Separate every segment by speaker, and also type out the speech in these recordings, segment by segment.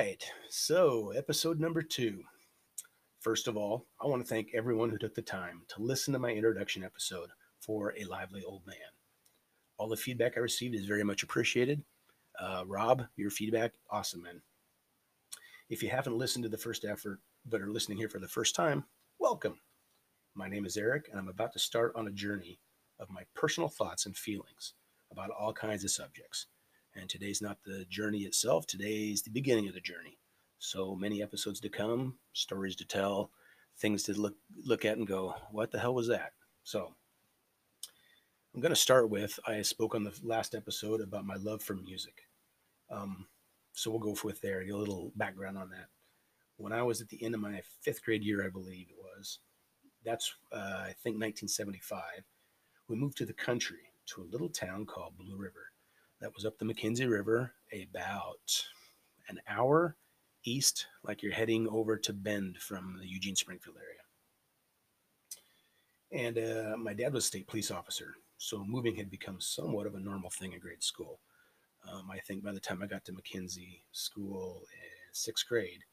Speaker 1: right. So, episode number two. First of all, I want to thank everyone who took the time to listen to my introduction episode for A Lively Old Man. All the feedback I received is very much appreciated. Uh, Rob, your feedback, awesome, man. If you haven't listened to the first effort but are listening here for the first time, welcome. My name is Eric, and I'm about to start on a journey of my personal thoughts and feelings about all kinds of subjects. And today's not the journey itself, today's the beginning of the journey. So many episodes to come, stories to tell, things to look look at and go, what the hell was that? So I'm going to start with I spoke on the last episode about my love for music. Um, so we'll go with there, get a little background on that. When I was at the end of my fifth grade year, I believe it was, that's uh, I think 1975, we moved to the country to a little town called Blue River that was up the McKenzie River, about an hour east, like you're heading over to Bend from the Eugene Springfield area. And uh, my dad was a state police officer, so moving had become somewhat of a normal thing in grade school. Um, I think by the time I got to McKenzie School in sixth grade,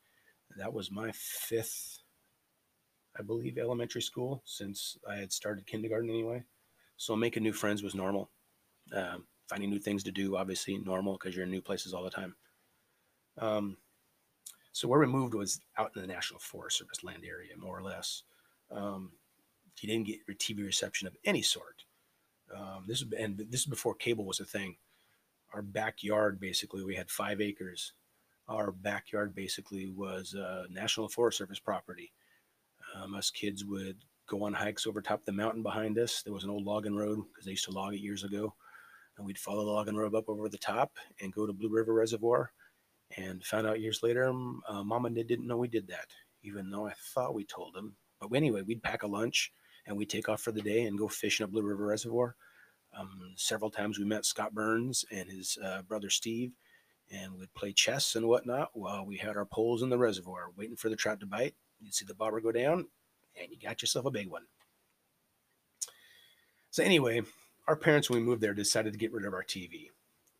Speaker 1: that was my fifth, I believe, elementary school since I had started kindergarten anyway. So making new friends was normal. Um, finding new things to do, obviously normal because you're in new places all the time. Um, so where we moved was out in the National Forest Service land area, more or less. Um, you didn't get TV reception of any sort. Um, this is and this is before cable was a thing. Our backyard, basically, we had five acres. Our backyard basically was uh, National Forest Service property. Um, us kids would go on hikes over top of the mountain behind us. There was an old logging road because they used to log it years ago and we'd follow the logging road up over the top and go to Blue River Reservoir. And found out years later, um, uh, and Dad didn't know we did that, even though I thought we told them. But anyway, we'd pack a lunch and we'd take off for the day and go fishing at Blue River Reservoir. Um, several times we met Scott Burns and his uh, brother Steve, and we'd play chess and whatnot while we had our poles in the reservoir waiting for the trout to bite. You'd see the bobber go down, and you got yourself a big one. So, anyway, our parents, when we moved there, decided to get rid of our TV.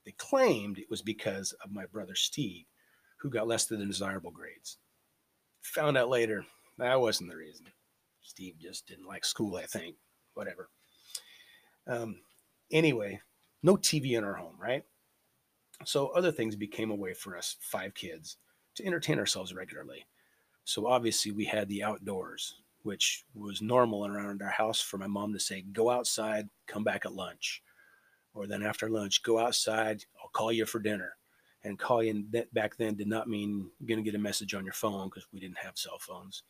Speaker 1: They claimed it was because of my brother Steve, who got less than desirable grades. Found out later that wasn't the reason. Steve just didn't like school, I think. Whatever. Um, anyway, no TV in our home, right? So other things became a way for us five kids to entertain ourselves regularly. So obviously we had the outdoors, which was normal around our house for my mom to say, go outside, come back at lunch. Or then after lunch, go outside, I'll call you for dinner. And call you back then did not mean you're going to get a message on your phone because we didn't have cell phones.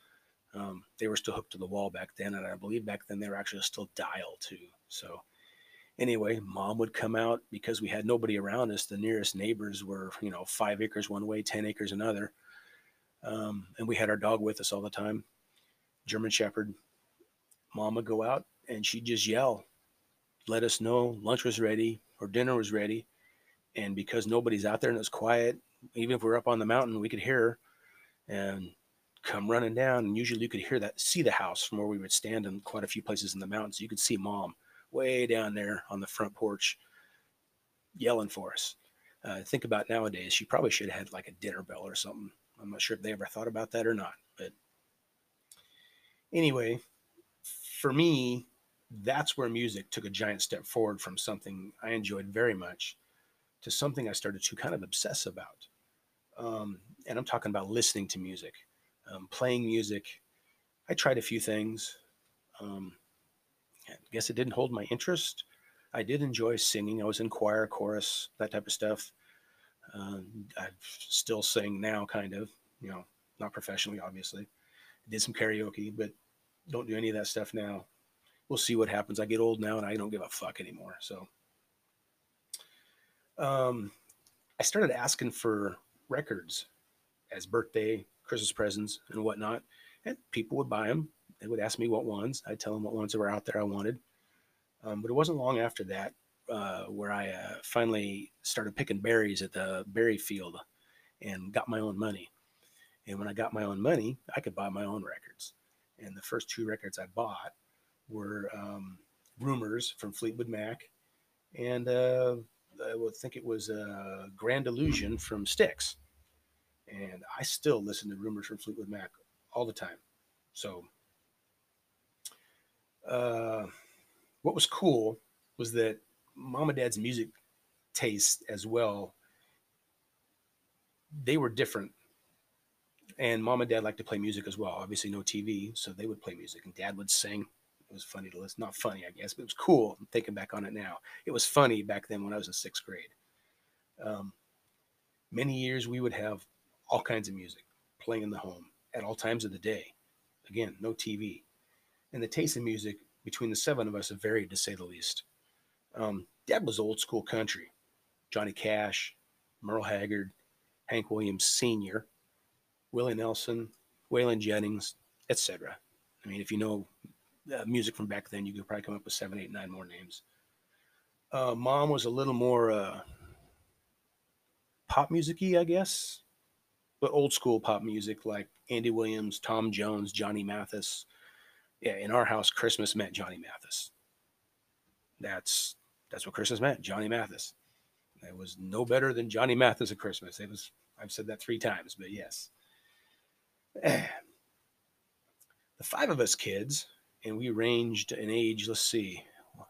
Speaker 1: Um, they were still hooked to the wall back then. And I believe back then they were actually still dial too. So anyway, mom would come out because we had nobody around us. The nearest neighbors were, you know, five acres one way, 10 acres another. Um, and we had our dog with us all the time. German Shepherd. Mom would go out and she'd just yell, let us know lunch was ready or dinner was ready. And because nobody's out there and it's quiet, even if we're up on the mountain, we could hear her and come running down. And usually you could hear that, see the house from where we would stand in quite a few places in the mountains. You could see mom way down there on the front porch yelling for us. Uh, think about nowadays, she probably should have had like a dinner bell or something. I'm not sure if they ever thought about that or not, but anyway, for me, that's where music took a giant step forward from something I enjoyed very much to something I started to kind of obsess about. Um, and I'm talking about listening to music, um, playing music. I tried a few things. Um, I guess it didn't hold my interest. I did enjoy singing. I was in choir, chorus, that type of stuff. Uh, I still sing now, kind of, you know, not professionally, obviously did some karaoke, but don't do any of that stuff now. We'll see what happens. I get old now and I don't give a fuck anymore. So um, I started asking for records as birthday, Christmas presents, and whatnot. And people would buy them. They would ask me what ones. I'd tell them what ones were out there I wanted. Um, but it wasn't long after that uh, where I uh, finally started picking berries at the berry field and got my own money. And when I got my own money, I could buy my own records. And the first two records I bought were um, Rumours from Fleetwood Mac and uh, I think it was uh, Grand Illusion from Styx. And I still listen to rumours from Fleetwood Mac all the time. So, uh, what was cool was that mom and dad's music taste as well, they were different. And mom and dad liked to play music as well. Obviously, no TV, so they would play music, and dad would sing. It was funny to listen. Not funny, I guess, but it was cool. I'm thinking back on it now. It was funny back then when I was in sixth grade. Um, many years we would have all kinds of music playing in the home at all times of the day. Again, no TV. And the taste in music between the seven of us varied to say the least. Um, Dad was old school country. Johnny Cash, Merle Haggard, Hank Williams Sr., Willie Nelson, Waylon Jennings, etc. I mean, if you know uh, music from back then, you could probably come up with seven, eight, nine more names. Uh, Mom was a little more uh, pop musicy, I guess, but old school pop music like Andy Williams, Tom Jones, Johnny Mathis. Yeah, in our house, Christmas meant Johnny Mathis. That's that's what Christmas meant, Johnny Mathis. It was no better than Johnny Mathis at Christmas. It was I've said that three times, but yes. The five of us kids, and we ranged in age, let's see,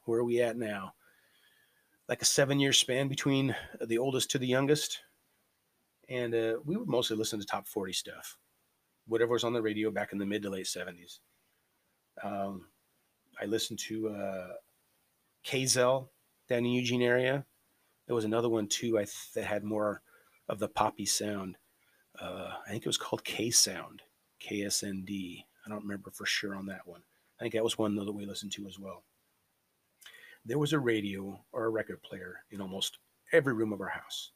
Speaker 1: where are we at now? Like a seven year span between the oldest to the youngest and uh, we would mostly listen to top 40 stuff, whatever was on the radio back in the mid to late 70s. Um, I listened to uh, down in Eugene area. There was another one too I th- that had more of the poppy sound. Uh, I think it was called K Sound, KSND. I don't remember for sure on that one. I think that was one though that we listened to as well. There was a radio or a record player in almost every room of our house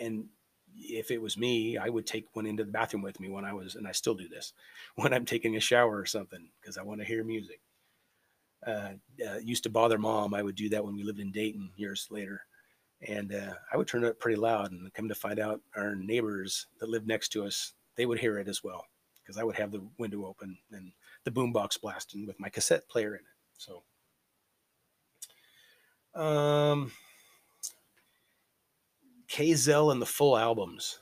Speaker 1: and if it was me, I would take one into the bathroom with me when I was, and I still do this when I'm taking a shower or something because I want to hear music. Uh, uh, used to bother mom. I would do that when we lived in Dayton years later, and uh, I would turn it up pretty loud. And come to find out, our neighbors that lived next to us, they would hear it as well because I would have the window open and the boombox blasting with my cassette player in it. So, um, KZEL and the full albums.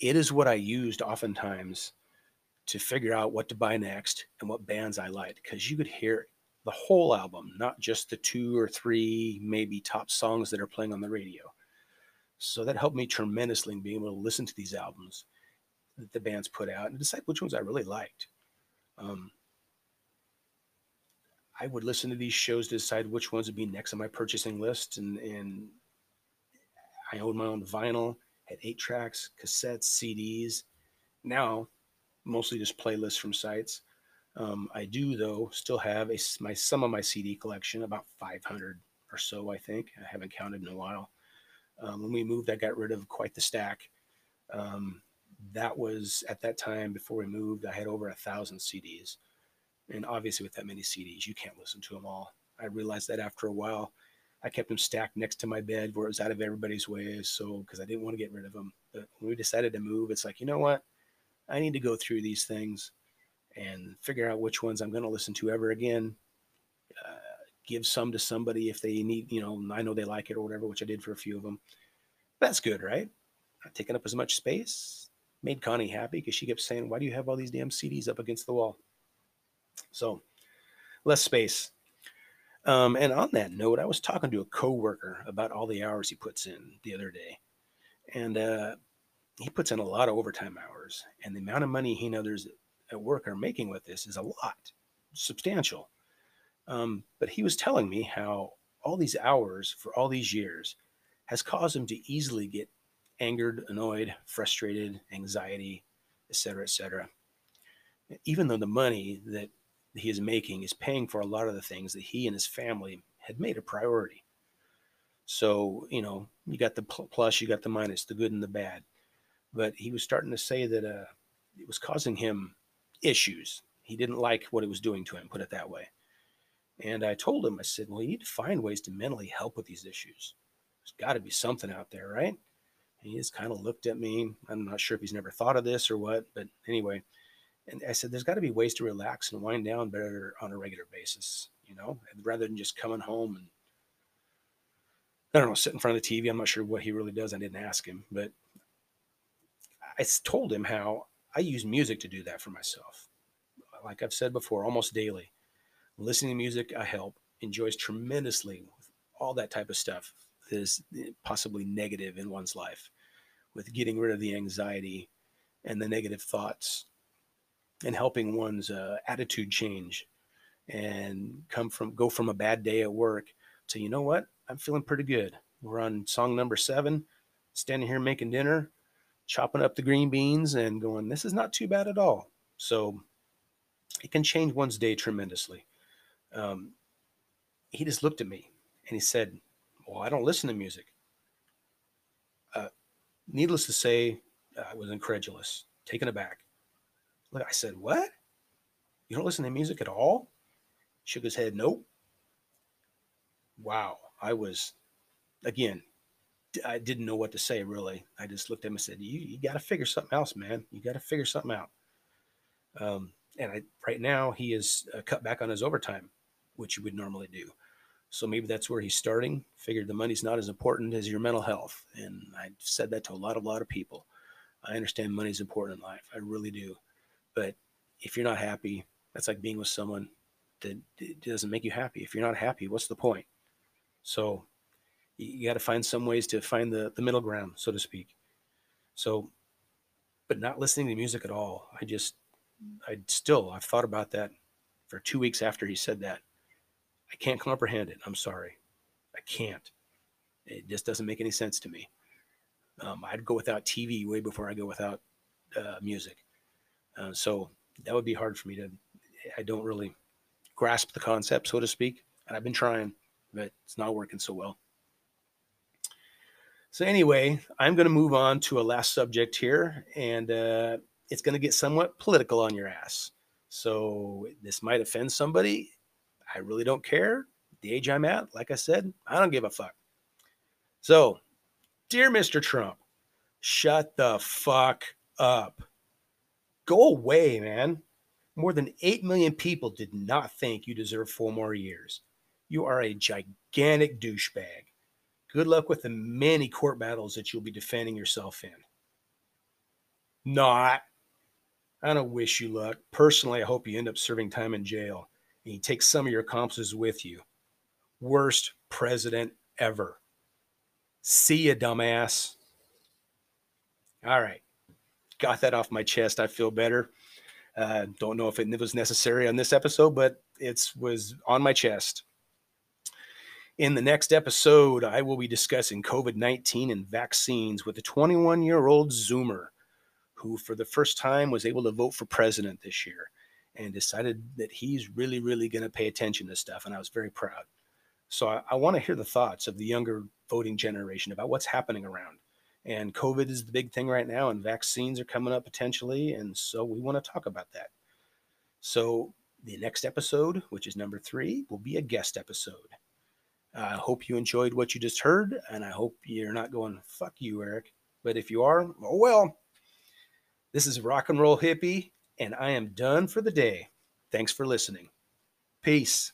Speaker 1: It is what I used oftentimes to figure out what to buy next and what bands I liked because you could hear the whole album, not just the two or three maybe top songs that are playing on the radio. So that helped me tremendously in being able to listen to these albums that the bands put out and decide which ones I really liked. Um, I would listen to these shows to decide which ones would be next on my purchasing list and, and I owned my own vinyl, had eight tracks, cassettes, CDs. Now, mostly just playlists from sites. Um, I do though still have a my some of my CD collection, about 500 or so, I think. I haven't counted in a while. Um, when we moved, I got rid of quite the stack. Um, that was at that time before we moved. I had over a thousand CDs, and obviously with that many CDs, you can't listen to them all. I realized that after a while, I kept them stacked next to my bed where it was out of everybody's way. So, because I didn't want to get rid of them. But when we decided to move, it's like, you know what? I need to go through these things and figure out which ones I'm going to listen to ever again. Uh, give some to somebody if they need, you know, I know they like it or whatever, which I did for a few of them. That's good, right? Not taking up as much space. Made Connie happy because she kept saying, Why do you have all these damn CDs up against the wall? So, less space. Um, and on that note, I was talking to a coworker about all the hours he puts in the other day, and uh, he puts in a lot of overtime hours, and the amount of money he knows at work are making with this is a lot, substantial. Um, but he was telling me how all these hours for all these years has caused him to easily get angered, annoyed, frustrated, anxiety, etc., etc. Even though the money that he is making is paying for a lot of the things that he and his family had made a priority. So, you know, you got the plus, you got the minus, the good and the bad. But he was starting to say that uh, it was causing him issues. He didn't like what it was doing to him, put it that way. And I told him, I said, well, you need to find ways to mentally help with these issues. There's got to be something out there, right? And he just kind of looked at me. I'm not sure if he's never thought of this or what, but anyway, and I said, there's got to be ways to relax and wind down better on a regular basis, you know, rather than just coming home and I don't know, sit in front of the TV. I'm not sure what he really does. I didn't ask him, but I told him how I use music to do that for myself. Like I've said before, almost daily. Listening to music, I help, enjoys tremendously with all that type of stuff that is possibly negative in one's life, with getting rid of the anxiety and the negative thoughts and helping one's uh, attitude change and come from go from a bad day at work to you know what i'm feeling pretty good we're on song number seven standing here making dinner chopping up the green beans and going this is not too bad at all. So it can change one's day tremendously. Um, he just looked at me and he said well i don't listen to music. Uh, needless to say i was incredulous taken aback. Look i said what? You don't listen to music at all? Shook his head, nope. Wow. I was, again, I didn't know what to say really. I just looked at him and said, "You, you got to figure something else, man. You got to figure something out." Um, and I, right now, he is uh, cut back on his overtime, which you would normally do. So maybe that's where he's starting. Figured the money's not as important as your mental health, and I said that to a lot, a lot of people. I understand money's important in life. I really do, but if you're not happy, that's like being with someone that doesn't make you happy. If you're not happy, what's the point? So you got to find some ways to find the, the middle ground, so to speak. So, but not listening to music at all. I just, I still, I've thought about that for two weeks after he said that. I can't comprehend it. I'm sorry. I can't. It just doesn't make any sense to me. Um, I'd go without TV way before I go without uh, music. Uh, so that would be hard for me to, I don't really grasp the concept, so to speak. And I've been trying, but it's not working so well. So, anyway, I'm going to move on to a last subject here, and uh, it's going to get somewhat political on your ass. So, this might offend somebody. I really don't care. The age I'm at, like I said, I don't give a fuck. So, dear Mr. Trump, shut the fuck up. Go away, man. More than 8 million people did not think you deserve four more years. You are a gigantic douchebag. Good luck with the many court battles that you'll be defending yourself in. Not. I don't wish you luck. Personally, I hope you end up serving time in jail and you take some of your accomplices with you. Worst president ever. See ya, dumbass. All right. Got that off my chest. I feel better. Uh, don't know if it was necessary on this episode, but it was on my chest. In the next episode, I will be discussing COVID 19 and vaccines with a 21 year old Zoomer who, for the first time, was able to vote for president this year and decided that he's really, really going to pay attention to stuff. And I was very proud. So I, I want to hear the thoughts of the younger voting generation about what's happening around. And COVID is the big thing right now, and vaccines are coming up potentially. And so we want to talk about that. So the next episode, which is number three, will be a guest episode. I hope you enjoyed what you just heard, and I hope you're not going, fuck you, Eric. But if you are, oh well. This is Rock and Roll Hippie, and I am done for the day. Thanks for listening. Peace.